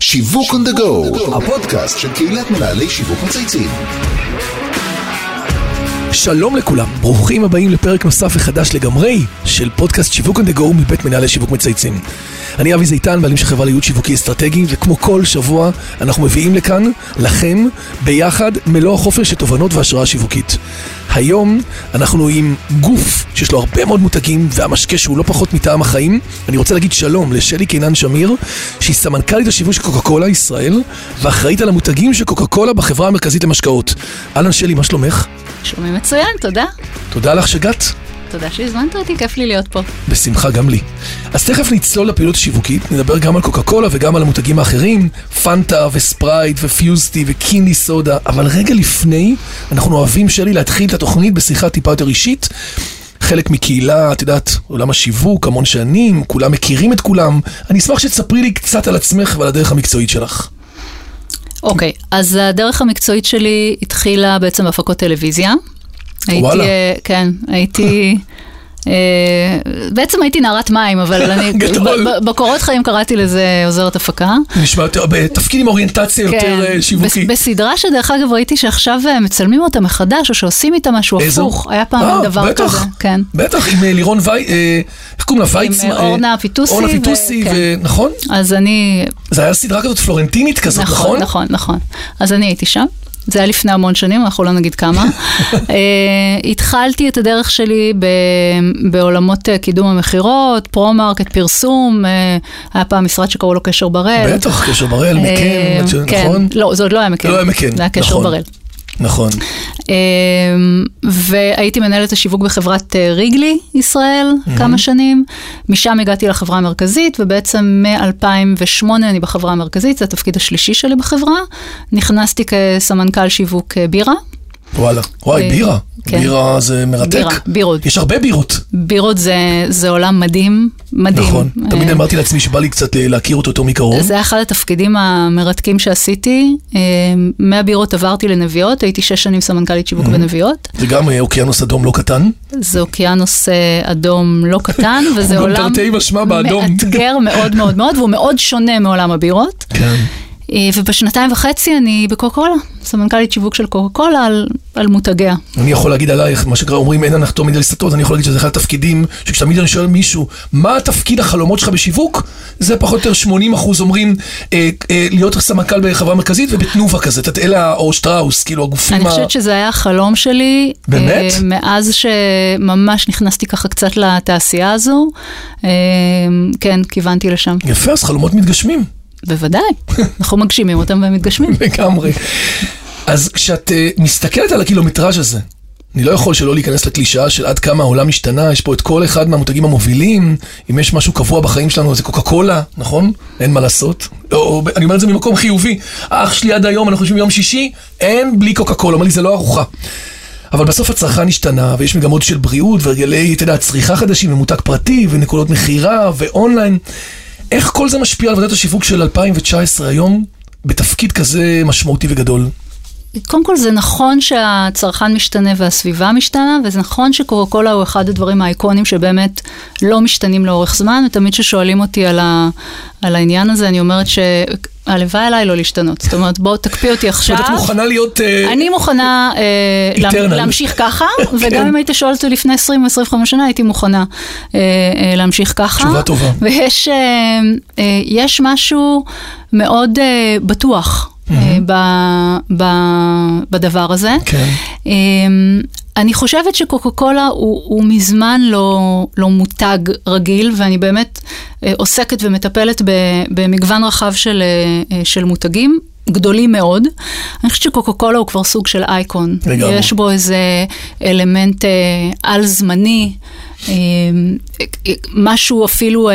שיווק on the go, הפודקאסט של קהילת מנהלי שיווק מצייצים. שלום לכולם, ברוכים הבאים לפרק נוסף וחדש לגמרי של פודקאסט שיווק the go מבית מנהלי שיווק מצייצים. אני אבי זיתן, בעלים של חברה לייעוד שיווקי אסטרטגי, וכמו כל שבוע אנחנו מביאים לכאן, לכם, ביחד, מלוא החופש של תובנות והשראה שיווקית. היום אנחנו עם גוף שיש לו הרבה מאוד מותגים והמשקה שהוא לא פחות מטעם החיים. אני רוצה להגיד שלום לשלי קינן שמיר, שהיא סמנכ"לית השיווק של קוקה קולה ישראל, ואחראית על המותגים של קוקה קולה בחברה המרכזית למשקאות. אהלן שלי, מה שלומך? שלומי מצוין, תודה. תודה לך שהגעת. תודה שהזמנת אותי, כיף לי להיות פה. בשמחה גם לי. אז תכף נצלול לפעילות השיווקית, נדבר גם על קוקה קולה וגם על המותגים האחרים, פנטה וספרייט ופיוזטי וקיני סודה, אבל רגע לפני, אנחנו אוהבים שלי להתחיל את התוכנית בשיחה טיפה יותר אישית. חלק מקהילה, את יודעת, עולם השיווק, המון שנים, כולם מכירים את כולם. אני אשמח שתספרי לי קצת על עצמך ועל הדרך המקצועית שלך. אוקיי, אז הדרך המקצועית שלי התחילה בעצם בהפקות טלוויזיה. הייתי, אה, כן, הייתי... אה, בעצם הייתי נערת מים, אבל אני, בקורות חיים קראתי לזה עוזרת הפקה. נשמע יותר, בתפקיד עם אוריינטציה יותר אה, שיווקית. בס- בסדרה שדרך אגב ראיתי שעכשיו אה, מצלמים אותה מחדש, או שעושים איתה משהו? הפוך. היה פעם אה, דבר כזה, כן. בטח, עם אה, לירון אה, איך קוראים לה? וייץ? אה, אורנה פיטוסי אורנה פיטוסי, כן. נכון? אז אני זה היה סדרה כזאת פלורנטינית כזאת, נכון? נכון, נכון, נכון. אז אני הייתי שם. זה היה לפני המון שנים, אנחנו לא נגיד כמה. אה, התחלתי את הדרך שלי ב- בעולמות אה, קידום המכירות, פרו-מרקט, פרסום, אה, היה פעם משרד שקראו לו קשר בראל. בטח, קשר בראל, מקן, יודעת, כן, נכון? לא, זה עוד לא היה מקן. לא היה מקן, זה היה קשר נכון. בראל. נכון. אמ, והייתי מנהלת השיווק בחברת אה, ריגלי ישראל כמה שנים. משם הגעתי לחברה המרכזית, ובעצם מ-2008 אני בחברה המרכזית, זה התפקיד השלישי שלי בחברה. נכנסתי כסמנכ"ל שיווק אה, בירה. וואלה. וואי, אה, בירה. כן. בירה זה מרתק. בירה, בירות. יש הרבה בירות. בירות זה, זה עולם מדהים, מדהים. נכון. תמיד אה, אמרתי לעצמי שבא לי קצת אה, להכיר אותו יותר מקרוב. זה אחד התפקידים המרתקים שעשיתי. מהבירות עברתי לנביעות, הייתי שש שנים סמנכ"לית שיווק בנביעות. זה גם אוקיינוס אדום לא קטן. זה אוקיינוס אדום לא קטן, וזה עולם. מאתגר מאוד מאוד מאוד, והוא מאוד שונה מעולם הבירות. כן. אה, ובשנתיים וחצי אני בקוקה קולה, סמנכ"לית שיווק של קוקה קולה על, על מותגיה. אני יכול להגיד עלייך, מה שנקרא אומרים אין הנחתום מדי לסטות, אני יכול להגיד שזה אחד התפקידים, שכשתמיד אני שואל מישהו, מה התפקיד החלומות שלך בשיווק? זה פחות או יותר 80 אחוז אומרים, אה, אה, להיות סמנכ"ל בחברה מרכזית ובתנובה כזה, את אלה, או שטראוס, כאילו הגופים אני ה... חושבת שזה היה החלום שלי. באמת? אה, מאז שממש נכנסתי ככה קצת לתעשייה הזו. אה, כן, כיוונתי לשם. יפה, אז חלומות מתגשמים. בוודאי, אנחנו מגשימים אותם והם מתגשמים. לגמרי. אז כשאת uh, מסתכלת על הקילומטראז' הזה, אני לא יכול שלא להיכנס לקלישאה של עד כמה העולם השתנה, יש פה את כל אחד מהמותגים המובילים, אם יש משהו קבוע בחיים שלנו זה קוקה קולה, נכון? אין מה לעשות. או, או, אני אומר את זה ממקום חיובי. אח שלי עד היום, אנחנו יושבים ביום שישי, אין בלי קוקה קולה, אומר לי זה לא ארוחה. אבל בסוף הצרכן השתנה, ויש מגמות של בריאות, והרגלי, אתה יודע, צריכה חדשים, ומותג פרטי, ונקודות מכירה, ואונליין. איך כל זה משפיע על עבודת השיווק של 2019 היום, בתפקיד כזה משמעותי וגדול? קודם כל זה נכון שהצרכן משתנה והסביבה משתנה, וזה נכון שקוקה קולה הוא אחד הדברים האיקונים שבאמת לא משתנים לאורך זמן, ותמיד כששואלים אותי על, ה, על העניין הזה, אני אומרת שהלוואי עליי לא להשתנות. זאת אומרת, בואו תקפיא אותי זאת עכשיו. אומרת, את מוכנה להיות... אה, אני מוכנה אה. להמשיך ככה, כן. וגם אם היית שואל אותי לפני 20 או 25 שנה, הייתי מוכנה אה, להמשיך ככה. תשובה טובה. ויש יש משהו מאוד בטוח. אה, ב- ב- בדבר הזה. כן. אה, אני חושבת שקוקה קולה הוא, הוא מזמן לא, לא מותג רגיל, ואני באמת אה, עוסקת ומטפלת ב- במגוון רחב של, אה, של מותגים. גדולים מאוד. אני חושבת שקוקה קולה הוא כבר סוג של אייקון. לגמרי. יש בו איזה אלמנט אה, על-זמני, משהו אפילו אה,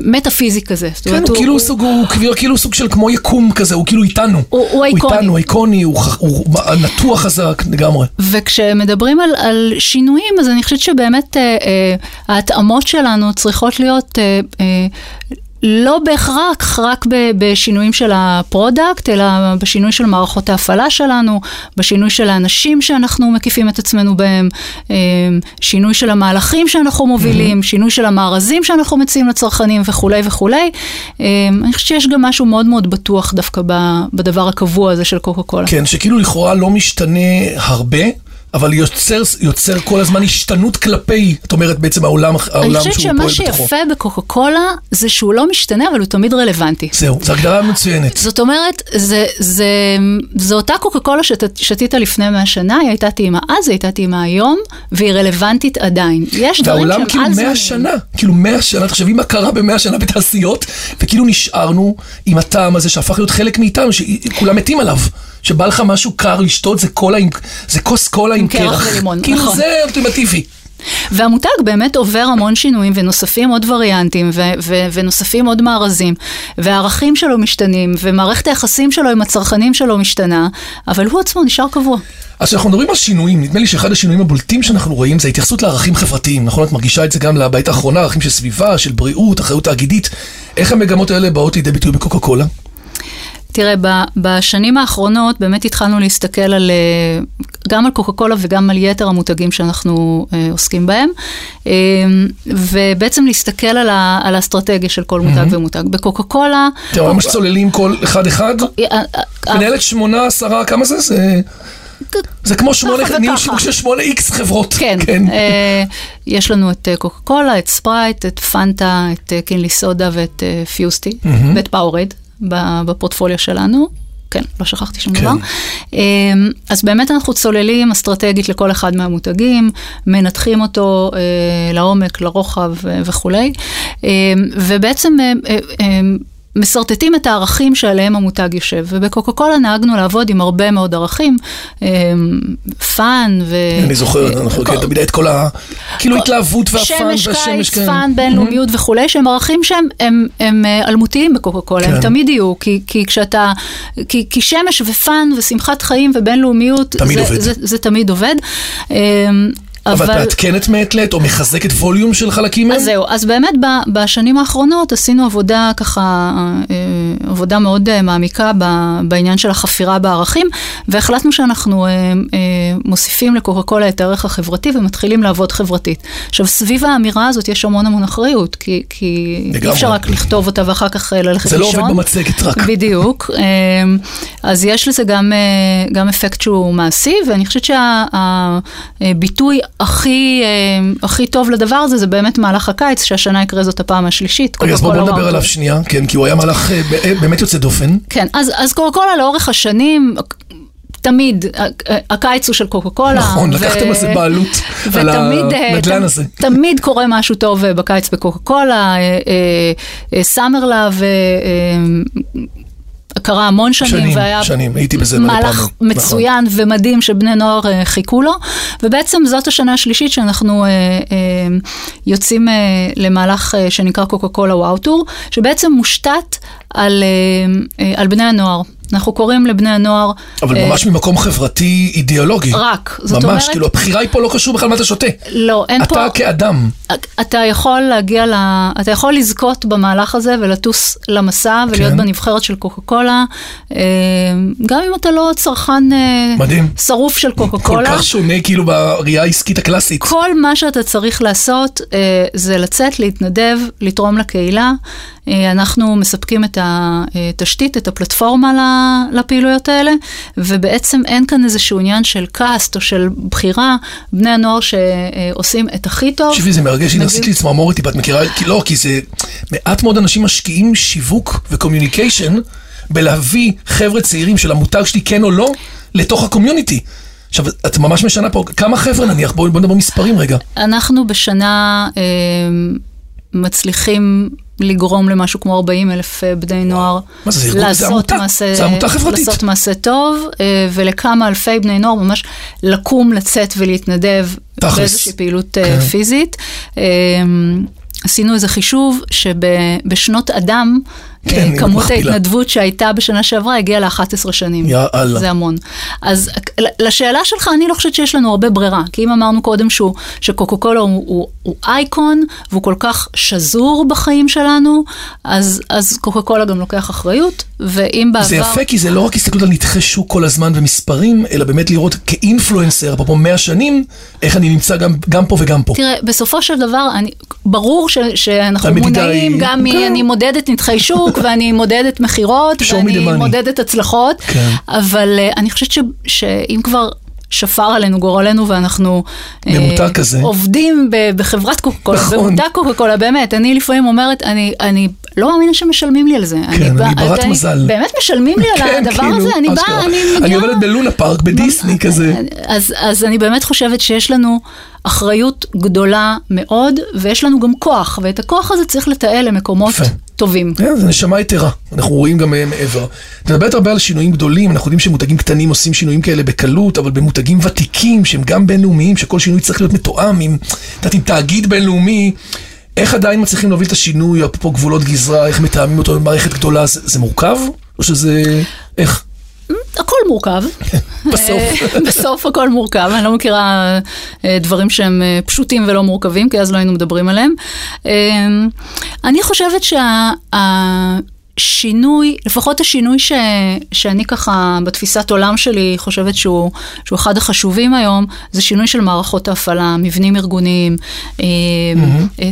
מטאפיזי כזה. כן, אומרת, הוא כאילו סוג, הוא כאילו- כאילו סוג של כמו יקום כזה, הוא כאילו איתנו. הוא- הוא איקוני. הוא איתנו, איקוני, הוא הוא נטוע חזק לגמרי. וכשמדברים על, על שינויים, אז אני חושבת שבאמת אה, אה, ההתאמות שלנו צריכות להיות אה, אה, לא בהכרח רק בשינויים של ה product, אלא בשינוי של מערכות ההפעלה שלנו, בשינוי של האנשים שאנחנו מקיפים את עצמנו בהם, אה, שינוי של המהלכים שאנחנו מובילים, mm-hmm. שינוי של המארזים שאנחנו מציעים לצרכנים וכולי וכולי. אה, אני חושבת שיש גם משהו מאוד מאוד בטוח דווקא בדבר הקבוע הזה של קוקה קולה. כן, שכאילו לכאורה לא משתנה הרבה. אבל יוצר, יוצר כל הזמן השתנות כלפי, את אומרת בעצם העולם, העולם שהוא פועל בתוכו. אני חושבת שמה שיפה בקוקה קולה זה שהוא לא משתנה, אבל הוא תמיד רלוונטי. זהו, זו הגדרה מצוינת. זאת אומרת, זה, זה, זה אותה קוקה קולה ששתית לפני 100 שנה, היא הייתה טעימה אז, היא הייתה טעימה היום, והיא רלוונטית עדיין. יש דברים שהם כאילו 100 שנה, כאילו 100 שנה, תחשבי מה קרה ב-100 שנה בתעשיות, וכאילו נשארנו עם הטעם הזה שהפך להיות חלק מאיתנו, שכולם מתים עליו. שבא לך משהו קר לשתות, זה קולה זה כוס קולה עם קרח. ולימון, כאילו נכון. זה אולטימטיבי. והמותג באמת עובר המון שינויים ונוספים עוד וריאנטים ו- ו- ונוספים עוד מארזים והערכים שלו משתנים ומערכת היחסים שלו עם הצרכנים שלו משתנה, אבל הוא עצמו נשאר קבוע. אז כשאנחנו מדברים על שינויים, נדמה לי שאחד השינויים הבולטים שאנחנו רואים זה התייחסות לערכים חברתיים, נכון? את מרגישה את זה גם לבית האחרונה, ערכים של סביבה, של בריאות, אחריות תאגידית. איך המגמות האלה באות לידי ביטוי בקוקה קולה? תראה, בשנים האחרונות באמת התחלנו להסתכל על, אה, גם על קוקה קולה וגם על יתר המותגים שאנחנו אה, עוסקים בהם, אה, ובעצם להסתכל על, ה, על האסטרטגיה של כל מותג mm-hmm. ומותג. בקוקה קולה... אתם ממש צוללים כל אחד-אחד? מנהלת שמונה, עשרה, כמה זה? זה... זה כמו שמונה, ניהול שיווק של שמונה איקס חברות. כן, כן. יש לנו את קוקה קולה, את ספרייט, את פנטה, את קינלי סודה ואת פיוסטי, ואת פאורד. בפורטפוליו שלנו. כן, לא שכחתי שום כן. דבר. אמ, אז באמת אנחנו צוללים אסטרטגית לכל אחד מהמותגים, מנתחים אותו אה, לעומק, לרוחב אה, וכולי, אה, ובעצם אה, אה, משרטטים את הערכים שעליהם המותג יושב, ובקוקה קולה נהגנו לעבוד עם הרבה מאוד ערכים, fun ו... אני זוכר, אנחנו כן, תמיד את כל ה... כאילו התלהבות וה fun והשמש, קיץ, כן. fun, בינלאומיות וכולי, שהם ערכים שהם אה, אלמותיים בקוקה קולה, הם כן. תמיד יהיו, כי כשאתה... כי שמש ו fun ושמחת חיים ובינלאומיות, זה תמיד עובד. אבל את מעדכנת מעת לעת או מחזקת ווליום של חלקים מהם? אז זהו, אז באמת בשנים האחרונות עשינו עבודה ככה, אה, עבודה מאוד אה, מעמיקה בעניין של החפירה בערכים, והחלטנו שאנחנו אה, מוסיפים לקוקה קולה את הערך החברתי ומתחילים לעבוד חברתית. עכשיו, סביב האמירה הזאת יש המון המון אחריות, כי, כי אי אפשר רק לכתוב אותה ואחר כך ללכת לישון. זה לא עובד במצגת רק. בדיוק. אז יש לזה גם, גם אפקט שהוא מעשי, ואני חושבת שהביטוי... הכי, אה, הכי טוב לדבר הזה זה באמת מהלך הקיץ, שהשנה יקרה זאת הפעם השלישית. רגע, אז בואו נדבר עליו שנייה, כן, כי הוא היה מהלך אה, אה, באמת יוצא דופן. כן, אז, אז קוקה קולה לאורך השנים... תמיד, הקיץ הוא של קוקה קולה. נכון, לקחתם על זה בעלות, על הנדל"ן הזה. תמיד קורה משהו טוב בקיץ בקוקה קולה, סאמר לאב קרה המון שנים, שנים והיה שנים, הייתי בזה מהלך נכון. מצוין נכון. ומדהים שבני נוער uh, חיכו לו, ובעצם זאת השנה השלישית שאנחנו uh, uh, יוצאים uh, למהלך uh, שנקרא קוקה קולה וואו טור, שבעצם מושתת על, uh, uh, על בני הנוער. אנחנו קוראים לבני הנוער... אבל אה, ממש ממקום חברתי אידיאולוגי. רק, זאת ממש, אומרת... ממש, כאילו הבחירה היא פה לא קשור בכלל מה אתה שותה. לא, אין אתה פה... אתה כאדם. אתה יכול להגיע ל... אתה יכול לזכות במהלך הזה ולטוס למסע ולהיות כן. בנבחרת של קוקה קולה, אה, גם אם אתה לא צרכן אה, מדהים. שרוף של קוקה קולה. כל כך שונה כאילו בראייה העסקית הקלאסית. כל מה שאתה צריך לעשות זה לצאת, להתנדב, לתרום לקהילה. אנחנו מספקים את התשתית, את הפלטפורמה לפעילויות האלה, ובעצם אין כאן איזשהו עניין של cast או של בחירה, בני הנוער שעושים את הכי טוב. תשמעי, זה מרגש, הנה עשית לי צמרמורת טיפה, את מכירה? כי לא, כי זה מעט מאוד אנשים משקיעים שיווק ו communication בלהביא חבר'ה צעירים של המותג שלי כן או לא לתוך הקומיוניטי. עכשיו, את ממש משנה פה, כמה חבר'ה נניח? בואו בוא נדבר מספרים רגע. אנחנו בשנה אה, מצליחים לגרום למשהו כמו 40 אלף אה, בני נוער. זה, עמותה, מעשה. לעשות מעשה טוב, אה, ולכמה אלפי בני נוער ממש לקום, לצאת ולהתנדב באיזושהי פעילות אה, כן. פיזית. עשינו איזה חישוב שבשנות אדם, כן, היא כמות. ההתנדבות שהייתה בשנה שעברה הגיעה ל-11 שנים. יאללה. זה המון. אז לשאלה שלך, אני לא חושבת שיש לנו הרבה ברירה. כי אם אמרנו קודם שהוא, שקוקה קולה הוא, הוא, הוא אייקון, והוא כל כך שזור בחיים שלנו, אז, אז קוקה קולה גם לוקח אחריות, ואם בעבר... זה יפה כי זה לא רק הסתכלות על נתחי שוק כל הזמן ומספרים, אלא באמת לראות כאינפלואנסר, אפרופו 100 שנים, איך אני נמצא גם, גם פה וגם פה. תראה, בסופו של דבר, אני, ברור ש, שאנחנו מונעים היא- גם מ... כן. אני מודדת נתחי שוק, ואני מודדת מכירות, ואני. מודדת הצלחות, כן. אבל uh, אני חושבת ש, שאם כבר... שפר עלינו גורלנו ואנחנו אה, כזה. עובדים ב- בחברת קוקה קולה, נכון. במותג קוקה קולה, באמת, אני לפעמים אומרת, אני, אני לא מאמינה שמשלמים לי על זה. כן, באה- אני ברת אני- מזל. באמת משלמים לי על כן, הדבר כאילו, הזה, אני. באה, אני אני מגיעה... עובדת בלונה פארק, בדיסני כזה. אז, אז אני באמת חושבת שיש לנו אחריות גדולה מאוד, ויש לנו גם כוח, ואת הכוח הזה צריך לתעל למקומות יפה. טובים. כן, זה נשמה יתרה, אנחנו רואים גם אה, מעבר. את מדברת הרבה על שינויים גדולים, אנחנו יודעים שמותגים קטנים עושים שינויים כאלה בקלות, אבל במותגים ותיקים, שהם גם בינלאומיים, שכל שינוי צריך להיות מתואם עם, את יודעת, עם תאגיד בינלאומי, איך עדיין מצליחים להוביל את השינוי, אפרופו גבולות גזרה, איך מתאמים אותו במערכת גדולה, זה, זה מורכב? או שזה, איך? הכל מורכב. בסוף. אה, בסוף הכל מורכב, אני לא מכירה אה, דברים שהם אה, פשוטים ולא מורכבים, כי אז לא היינו מדברים עליהם. אני חושבת שהשינוי, לפחות השינוי ש, שאני ככה בתפיסת עולם שלי חושבת שהוא, שהוא אחד החשובים היום, זה שינוי של מערכות ההפעלה, מבנים ארגוניים, אה,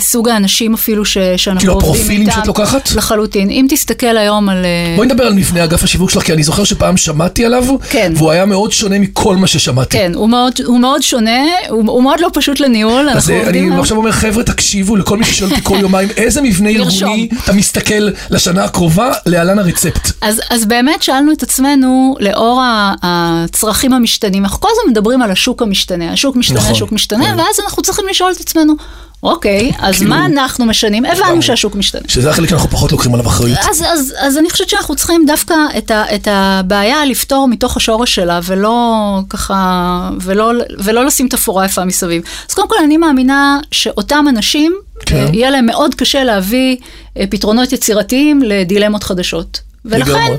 סוג האנשים אפילו ש, שאנחנו כאילו עובדים הפרופילים איתם. שאת לוקחת? לחלוטין. אם תסתכל היום על... אה, בואי נדבר על מבנה אגף השיווק שלך, כי אני זוכר שפעם שמעתי עליו, כן. והוא היה מאוד שונה מכל מה ששמעתי. כן, הוא מאוד, הוא מאוד שונה, הוא, הוא מאוד לא פשוט לניהול, אז. אני. עכשיו אומר, חבר'ה, תקשיבו לכל מי ששואל אותי כל יומיים, איזה מבנה. ארגוני אתה מסתכל לשנה הקרובה, להלן הרצפט. אז, אז באמת שאלנו את עצמנו, לאור הצרכים המשתנים, אנחנו כל הזמן מדברים על השוק המשתנה, השוק משתנה, נכון, השוק משתנה, כן. ואז אנחנו צריכים לשאול את עצמנו, אוקיי, אז כאילו- מה אנחנו משנים? הבנו שהשוק משתנה. שזה החלק שאנחנו פחות לוקחים עליו אחריות. אז, אז, אז אני חושבת שאנחנו צריכים דווקא את, ה, את הבעיה לפתור מתוך השורש שלה, ולא ככה, ולא, ולא לשים תפאורה יפה מסביב. אז קודם כל אני מאמינה שאותם אנשים, כן. אה, יהיה להם מאוד קשה להביא אה, פתרונות יצירתיים לדילמות חדשות. ולכן, לגמרי.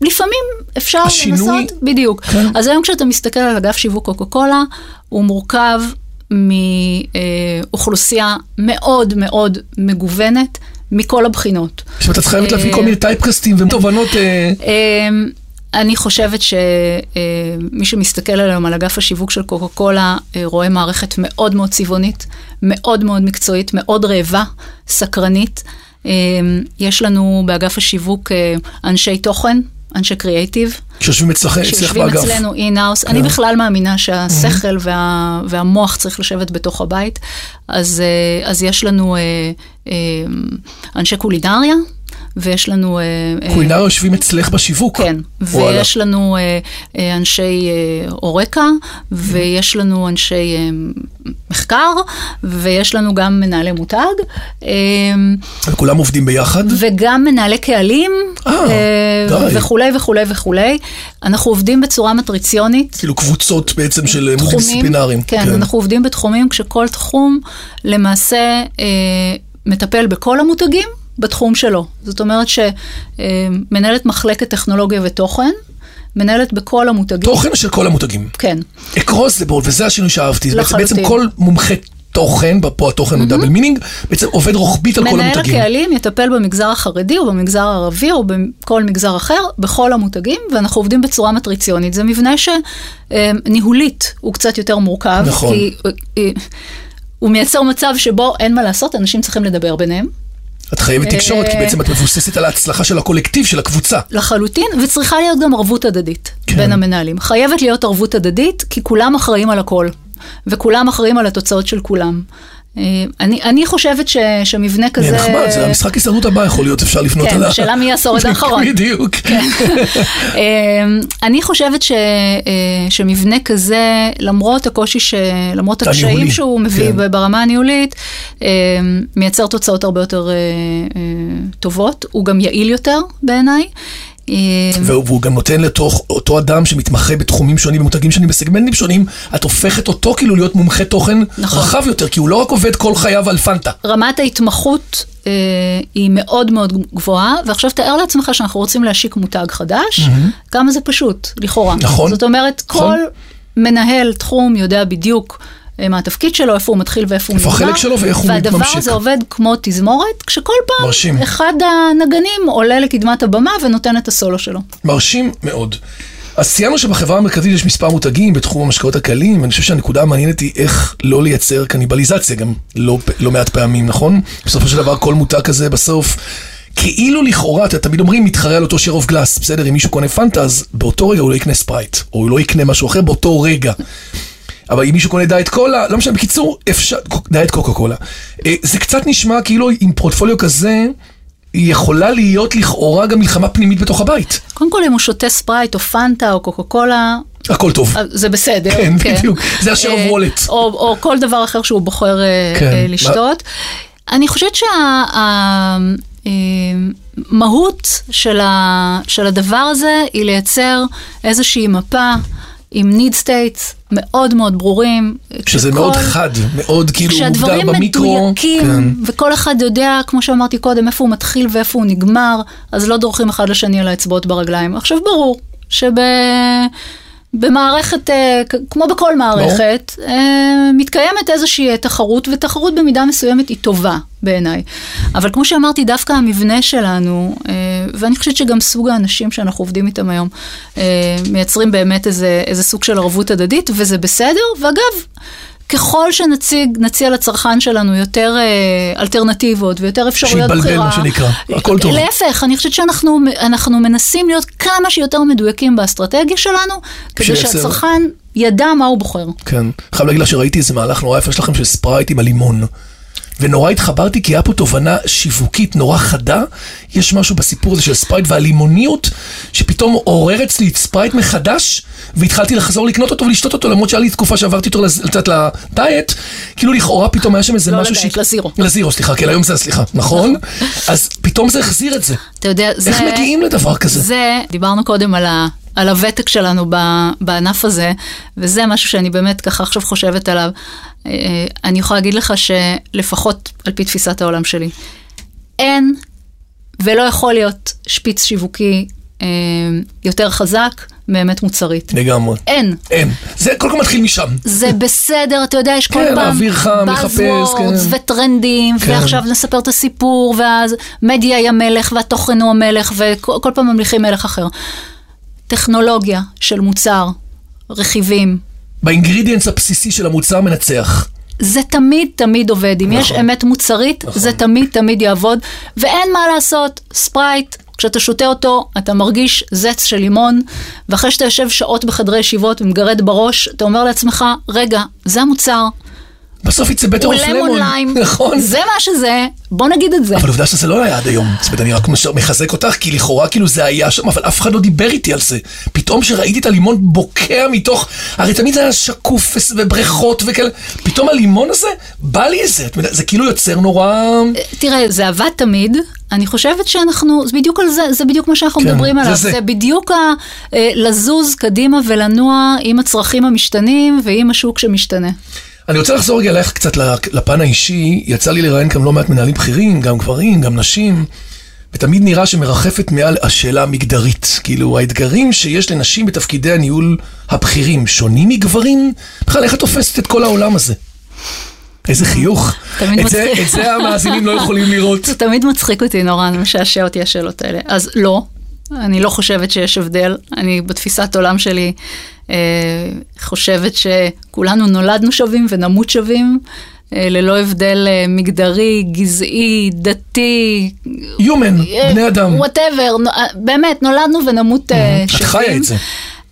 לפעמים אפשר השינוי- לנסות, בדיוק. כן. אז היום כשאתה מסתכל על אגף שיווק קוקה קולה, הוא מורכב מאוכלוסייה מאוד מאוד מגוונת, מכל הבחינות. עכשיו אתה צריך חייבת להביא כל מיני טייפקסטים ותובנות... אה, אני חושבת שמי שמסתכל היום על אגף השיווק של קוקה קולה, אה, רואה מערכת מאוד מאוד צבעונית, מאוד מאוד מקצועית, מאוד רעבה, סקרנית. אמ, יש לנו באגף השיווק אה, אנשי תוכן, אנשי קריאייטיב. שיושבים אצלך שיושבים באגף. אצלנו in-house. אני בכלל מאמינה שהשכל וה, והמוח צריך לשבת בתוך הבית. אז, אה, אז יש לנו אה, אה, אנשי קולינריה, ויש לנו... אה, אה, קולינריה יושבים אצלך בשיווק. כן. ויש לנו אה, אנשי אורקה, ויש לנו אנשי מחקר, ויש לנו גם מנהלי מותג, וכולם עובדים ביחד. וגם מנהלי קהלים. וכולי וכולי וכולי. אנחנו עובדים בצורה מטריציונית. כאילו קבוצות בעצם של תחומים, מולטי-דיסציפלינריים. כן, אנחנו עובדים בתחומים כשכל תחום למעשה מטפל בכל המותגים בתחום שלו. זאת אומרת שמנהלת מחלקת טכנולוגיה ותוכן, מנהלת בכל המותגים. תוכן של כל המותגים. כן. across the board, וזה השינוי שאהבתי. זה לחלוטין. בעצם כל מומחה תוכן, פה התוכן הוא double meaning, בעצם עובד רוחבית על כל מנהל המותגים. הקהלים יטפל במגזר החרדי או במגזר הערבי או בכל מגזר אחר, בכל המותגים, ואנחנו עובדים בצורה מטריציונית. זה מבנה שניהולית הוא קצת יותר מורכב, נכון. כי אה, הוא מייצר מצב שבו אין מה לעשות, אנשים צריכים לדבר ביניהם. את חייבת תקשורת, כי אה, בעצם את מבוססת על ההצלחה של הקולקטיב, של הקבוצה. לחלוטין, וצריכה להיות גם ערבות הדדית. כן. בין המנהלים. חייבת להיות ערבות הדדית, כי כולם אחראים על הכל, וכולם אחראים על התוצאות של כולם. אה, אני, אני חושבת ש, שמבנה כזה... נחמד, זה המשחק הסתדרות הבא יכול להיות, אפשר לפנות כן, על ה... השאלה מי השורד האחרון. בדיוק. אמ, אני חושבת ש, אה, שמבנה כזה, למרות הקושי, ש, למרות הקשיים שהוא מביא כן. ברמה הניהולית, מייצר תוצאות הרבה יותר אה, אה, טובות, הוא גם יעיל יותר בעיניי. אמ, והוא והוא גם נותן לתוך אותו אדם שמתמחה בתחומים שונים, במותגים שונים, בסגמנטים שונים, את הופכת אותו כאילו להיות מומחה תוכן נכון. רחב יותר, כי הוא לא רק עובד כל חייו על פנטה. רמת ההתמחות אה, היא מאוד מאוד גבוהה, ועכשיו תאר לעצמך שאנחנו רוצים להשיק מותג חדש, כמה זה פשוט, לכאורה. נכון. זאת אומרת, נכון. כל מנהל תחום יודע בדיוק מה התפקיד שלו, איפה הוא מתחיל ואיפה הוא איפה נגמר. החלק שלו ואיך הוא והדבר מתממשק. הזה עובד כמו תזמורת, כשכל פעם מרשים. אחד הנגנים עולה לקדמת הבמה ונותן את הסולו שלו. מרשים מאוד. אז ציינו שבחברה המרכזית יש מספר מותגים בתחום המשקאות הקלים, ואני חושב שהנקודה המעניינת היא איך לא לייצר קניבליזציה גם לא, לא מעט פעמים, נכון? בסופו של דבר כל מותג כזה בסוף, כאילו לכאורה, אתם תמיד אומרים מתחרה על אותו share of glass, בסדר? אם מישהו קונה פנטה, אז באותו רגע הוא לא יקנה ספרייט, או הוא לא יקנה משהו אחר באותו רגע. אבל אם מישהו קונה דיאט קולה, לא משנה, בקיצור, אפשר, דיאט קוקה קולה. אה, זה קצת נשמע כאילו עם פורטפוליו כזה, יכולה להיות לכאורה גם מלחמה פנימית בתוך הבית. קודם כל, אם הוא שותה ספרייט או פנטה או קוקה קולה, הכל טוב. אה, זה בסדר. כן, בדיוק. זה ה-share אה, wallet. או, או כל דבר אחר שהוא בוחר כן. לשתות. אני חושבת שהמהות של, ה, של הדבר הזה היא לייצר איזושהי מפה עם need states מאוד מאוד ברורים. שזה שכל- מאוד חד, מאוד כאילו מוגדר כשהדברים במיקרו. מדויקים, כן. וכל אחד יודע, כמו שאמרתי קודם, איפה הוא מתחיל ואיפה הוא נגמר, אז לא דורכים אחד לשני על האצבעות ברגליים. עכשיו ברור שב... במערכת, אה, כמו בכל מערכת, אה, מתקיימת איזושהי תחרות, ותחרות במידה מסוימת היא טובה בעיניי. אבל כמו שאמרתי, דווקא המבנה שלנו, אה, ואני חושבת שגם סוג האנשים שאנחנו עובדים איתם היום, אה, מייצרים באמת איזה, איזה סוג של ערבות הדדית, וזה בסדר. ואגב, ככל שנציג, נציע לצרכן שלנו יותר אה, אלטרנטיבות ויותר אפשרויות בחירה. מה שנקרא. הכל טוב. להפך, אני חושבת שאנחנו אנחנו מנסים להיות כמה שיותר מדויקים באסטרטגיה שלנו, כדי שהצרכן ידע מה הוא בוחר. כן. חייב להגיד לך שראיתי איזה מהלך נורא יפה שלכם של ספרייט עם הלימון. ונורא התחברתי כי היה פה תובנה שיווקית נורא חדה. יש משהו בסיפור הזה של ספרייט והלימוניות, שפתאום עורר אצלי את ספרייט מחדש, והתחלתי לחזור לקנות אותו ולשתות אותו, למרות שהיה לי תקופה שעברתי אותו קצת לדיאט, כאילו לכאורה פתאום היה שם איזה לא משהו לדיאט, לזירו. לזירו, סליחה, כן, היום זה סליחה, נכון? אז פתאום זה החזיר את זה. אתה יודע, זה... איך מגיעים לדבר כזה? זה, דיברנו קודם על, ה, על הוותק שלנו בענף הזה, וזה משהו שאני באמת ככה עכשיו חושבת עליו. אה, אני יכולה להגיד לך שלפחות על פי תפיסת העולם שלי, אין ולא יכול להיות שפיץ שיווקי אה, יותר חזק מאמת מוצרית. לגמרי. אין. אין. זה כל מתחיל משם. זה בסדר, אתה יודע, יש כל כן, פעם אוויר חם, לחפש, buzzwords כן. וטרנדים, כן. ועכשיו נספר את הסיפור, ואז מדיה היא המלך והתוכן הוא המלך, וכל כל פעם ממליכים מלך אחר. טכנולוגיה של מוצר, רכיבים, ב ingredients הבסיסי של המוצר מנצח. זה תמיד תמיד עובד. אם יש נכון. אמת מוצרית, נכון. זה תמיד תמיד יעבוד, ואין מה לעשות, ספרייט. כשאתה שותה אותו, אתה מרגיש זץ של לימון, ואחרי שאתה יושב שעות בחדרי ישיבות ומגרד בראש, אתה אומר לעצמך, רגע, זה המוצר, בסוף יצא better הוא off למון למון. ליים, נכון. זה מה שזה, בוא נגיד את זה. אבל עובדה שזה לא היה עד היום. זאת אומרת, אני רק מחזק אותך, כי לכאורה כאילו זה היה שם, אבל אף אחד לא דיבר איתי על זה. פתאום שראיתי את הלימון בוקע מתוך, הרי תמיד זה היה שקוף ובריכות וכאלה, פתאום הלימון הזה, בא לי איזה, זה כאילו יוצר נורא... תראה, זה עבד תמיד, אני חושבת שאנחנו, זה בדיוק על זה, זה בדיוק מה שאנחנו כן, מדברים זה עליו. זה. זה בדיוק ה, אה, לזוז קדימה ולנוע עם הצרכים המשתנים ועם השוק שמשתנה. אני רוצה לחזור רגע אלייך קצת לפן האישי, יצא לי לראיין כאן לא מעט מנהלים בכירים, גם גברים, גם נשים, ותמיד נראה שמרחפת מעל השאלה המגדרית. כאילו, האתגרים שיש לנשים בתפקידי הניהול הבכירים שונים מגברים? בכלל, איך את תופסת את כל העולם הזה? איזה חיוך. תמיד את זה, מצחיק. את זה המאזינים לא יכולים לראות. זה תמיד מצחיק אותי נורא, זה משעשע אותי השאלות האלה. אז לא, אני לא חושבת שיש הבדל. אני בתפיסת עולם שלי חושבת שכולנו נולדנו שווים ונמות שווים. אה, ללא הבדל אה, מגדרי, גזעי, דתי, Human, בני אדם. וואטאבר, באמת, נולדנו ונמות אה, את שווים. חיה את זה.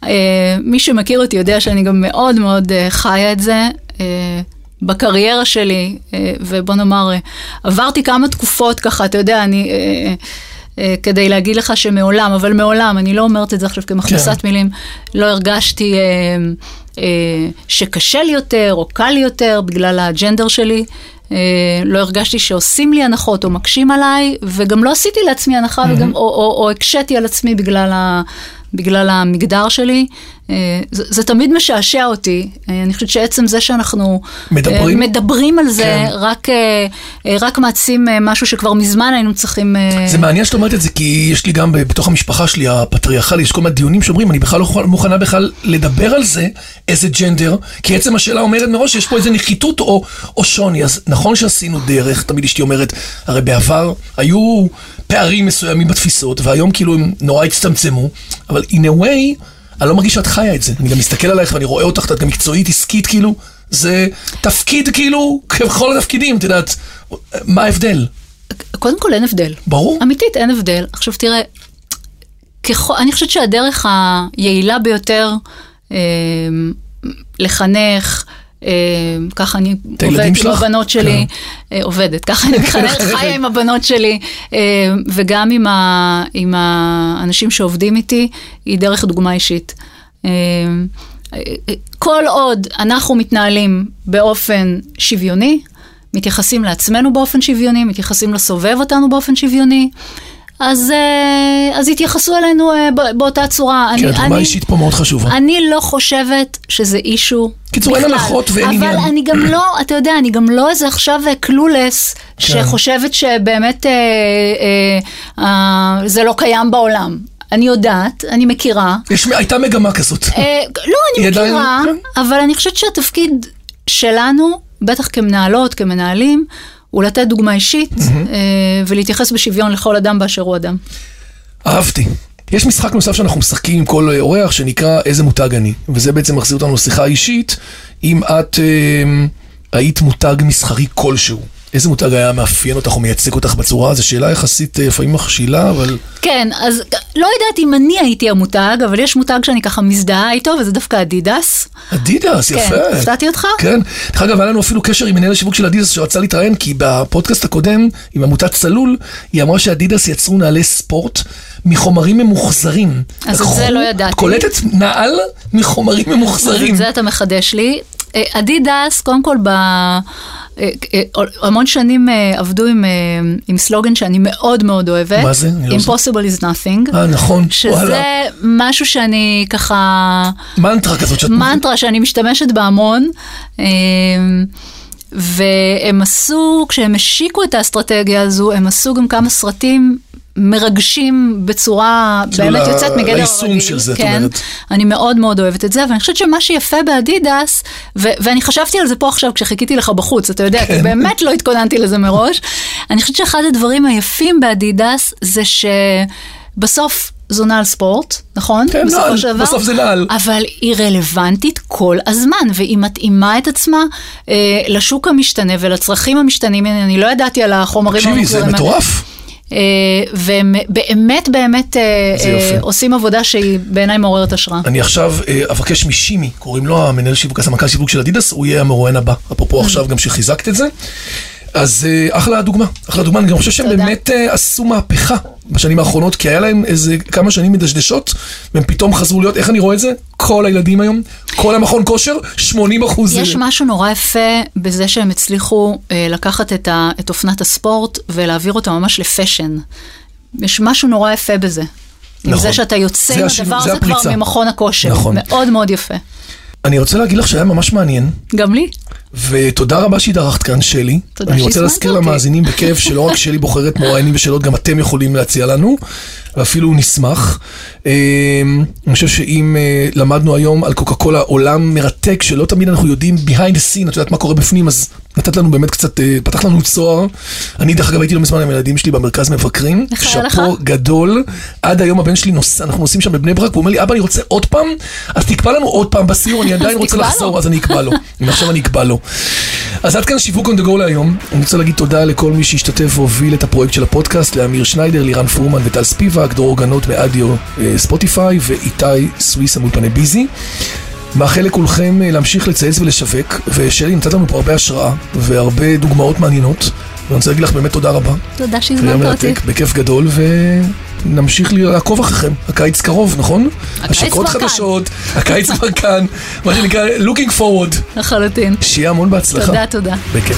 אה, מי שמכיר אותי יודע שאני גם מאוד מאוד אה, חיה את זה. אה, בקריירה שלי, אה, ובוא נאמר, אה, עברתי כמה תקופות ככה, אתה יודע, אני, אה, אה, כדי להגיד לך שמעולם, אבל מעולם, אני לא אומרת את זה עכשיו כמכבסת כן. מילים, לא הרגשתי אה, אה, שקשה לי יותר או קל לי יותר בגלל הג'נדר שלי. אה, לא הרגשתי שעושים לי הנחות או מקשים עליי, וגם לא עשיתי לעצמי הנחה וגם, או, או, או הקשיתי על עצמי בגלל, ה, בגלל המגדר שלי. אה, זה, זה תמיד משעשע אותי. אה, אני חושבת שעצם זה שאנחנו מדברים? אה, מדברים על זה, כן. רק, רק מעצים משהו שכבר מזמן היינו צריכים... זה מעניין שאת אומרת את זה, כי יש לי גם בתוך המשפחה שלי, הפטריארכלי, יש כל מיני דיונים שאומרים, אני בכלל לא מוכנה בכלל לדבר על זה, איזה ג'נדר, כי עצם השאלה אומרת מראש שיש פה איזה נחיתות או, או שוני. אז נכון שעשינו דרך, תמיד אשתי אומרת, הרי בעבר היו פערים מסוימים בתפיסות, והיום כאילו הם נורא הצטמצמו, אבל in a way, אני לא מרגיש שאת חיה את זה. אני גם מסתכל עלייך ואני רואה אותך, את גם מקצועית, עסקית, כאילו, זה תפקיד כאילו, כבכל התפקידים, את יודעת, מה ההבדל? קודם כל אין הבדל. ברור. אמיתית אין הבדל. עכשיו תראה, ככל, אני חושבת שהדרך היעילה ביותר אה, לחנך, ככה אני עובדת עם? הבנות שלי, אה, עובדת, ככה אני מחנכת, חיה עם הבנות שלי, אה, וגם עם, האנשים שעובדים איתי, היא דרך דוגמה אישית. אה, אה, כל עוד אנחנו מתנהלים באופן שוויוני, מתייחסים לעצמנו באופן שוויוני, מתייחסים לסובב אותנו באופן שוויוני, אז, אה, אז יתייחסו אלינו אה, באותה צורה. כן, אני- האישית פה מאוד חשובה. אני לא חושבת שזה אישו קיצור, אין בכלל. הנחות ואין עניין. אבל אני גם לא, אתה יודע, אני גם לא איזה עכשיו קלולס, כן. שחושבת שבאמת אה, אה, אה, זה לא קיים בעולם. אני יודעת, אני מכירה. יש, הייתה מגמה כזאת. אה, לא, אני מכירה, כן. אבל אני חושבת שהתפקיד שלנו, בטח כמנהלות, כמנהלים, הוא לתת דוגמה אישית אה, ולהתייחס בשוויון לכל אדם באשר הוא אדם. אהבתי. יש משחק נוסף שאנחנו משחקים עם כל אורח שנקרא איזה מותג אני, וזה בעצם מחזיר אותנו לשיחה אישית, אם את אה, היית מותג מסחרי כלשהו. איזה מותג היה מאפיין אותך או מייצג אותך בצורה? זו שאלה יחסית אה, לפעמים מכשילה, אבל כן, אז לא יודעת אם אני הייתי המותג, אבל יש מותג שאני ככה מזדהה איתו, וזה דווקא אדידס. אדידס, כן, יפה. הפתעתי אותך? כן. דרך אגב, היה לנו אפילו קשר עם מנהל השיווק של אדידס שרצה להתראיין, כי בפודקאסט הקודם, עם עמותת צלול, היא אמרה שאדידס יצרו נעלי ספורט מחומרים ממוחזרים. אז את זה לא ידעתי. את קולטת נעל מחומרים אז ממוחזרים. את זה אתה מחדש לי. אה, אדידס, קודם כל, ב... אה, אה, המון שנים אה, עבדו עם, עם סלוגן שאני מאוד מאוד אוהבת. מה זה? לא Impossible is nothing. אה, נכון, שזה וואלה. משהו שאני ככה... מנטרה כזאת שאת... מנטרה שאני משתמשת בה המון. והם עשו, כשהם השיקו את האסטרטגיה הזו, הם עשו גם כמה סרטים מרגשים בצורה כאילו באמת ל- יוצאת מגדר הרגיל. ליישום של זה, את כן, אומרת. אני מאוד מאוד אוהבת את זה, ואני חושבת שמה שיפה באדידס, ו- ואני חשבתי על זה פה עכשיו כשחיכיתי לך בחוץ, אתה יודע, כן. כי באמת לא התכוננתי לזה מראש, אני חושבת שאחד הדברים היפים באדידס זה שבסוף זו נעל ספורט, נכון? כן, בסופו נעל, של דבר. בסוף זה נעל. אבל היא רלוונטית כל הזמן, והיא מתאימה את עצמה אה, לשוק המשתנה ולצרכים המשתנים. אני לא ידעתי על החומרים תקשיבי, זה. מטורף. אה, והם באמת באמת אה. אה, עושים עבודה שהיא בעיניי מעוררת השראה. אני עכשיו אבקש משימי, קוראים לו המנהל שיווק, הסמנכ"ל שיווק של אדידס, הוא יהיה המרואיין הבא. Mm. אפרופו עכשיו גם שחיזקת את זה. אז אחלה דוגמה, אחלה דוגמה, אני גם חושב שהם. באמת עשו מהפכה בשנים האחרונות, כי היה להם איזה כמה שנים מדשדשות, והם פתאום חזרו להיות, איך אני רואה את זה? כל הילדים היום, כל המכון כושר, 80 אחוז. יש משהו נורא יפה בזה שהם הצליחו אה, לקחת את, ה, את אופנת הספורט ולהעביר אותה ממש ל fashion. יש משהו נורא יפה בזה. עם נכון. זה שאתה יוצא עם הדבר זה הזה כבר. ממכון הכושר. נכון. מאוד מאוד יפה. אני רוצה להגיד לך שהיה ממש מעניין, גם לי. ותודה רבה שהתארחת כאן, שלי. תודה אני רוצה שהזמנת להזכיר אותי. למאזינים בכיף שלא רק שלי בוחרת מרואיינים ושאלות, גם אתם יכולים להציע לנו, ואפילו נשמח. אה, אני חושב שאם אה, למדנו היום על קוקה קולה עולם מרתק, שלא תמיד אנחנו יודעים behind the scene, את יודעת מה קורה בפנים, אז נתת לנו באמת קצת, אה, פתח לנו צוהר. אני דרך אגב הייתי לא מזמן עם הילדים שלי במרכז מבקרים. שאפו גדול. עד היום הבן שלי נוסע, אנחנו נוסעים שם בבני ברק, והוא אומר לי, אבא, אני רוצה עוד פעם, אז תקבע לנו עוד פעם בסיור, אני עדיין רוצה. לחזור, אז אני אקבע לו. הנה עכשיו אני אקבע לו. אז עד כאן שיווק on the go להיום. אני רוצה להגיד תודה לכל מי שהשתתף והוביל את הפרויקט של הפודקאסט, לאמיר שניידר, לירן פרומן וטל ספיבק, דרור גנות מאדיו אה, ספוטיפיי ואיתי סוויסה מאולפני ביזי. מאחל לכולכם אה, להמשיך לצייץ ולשווק, ושלי נתת לנו פה הרבה השראה והרבה דוגמאות מעניינות. ואני רוצה להגיד לך באמת תודה רבה. תודה שהזמנת אותי. בכיף גדול, ונמשיך לעקוב אחריכם. הקיץ קרוב, נכון? השקות. חדשות, הקיץ כבר כאן, מה שנקרא looking forward. לחלוטין. שיהיה המון בהצלחה. תודה, תודה. בכיף.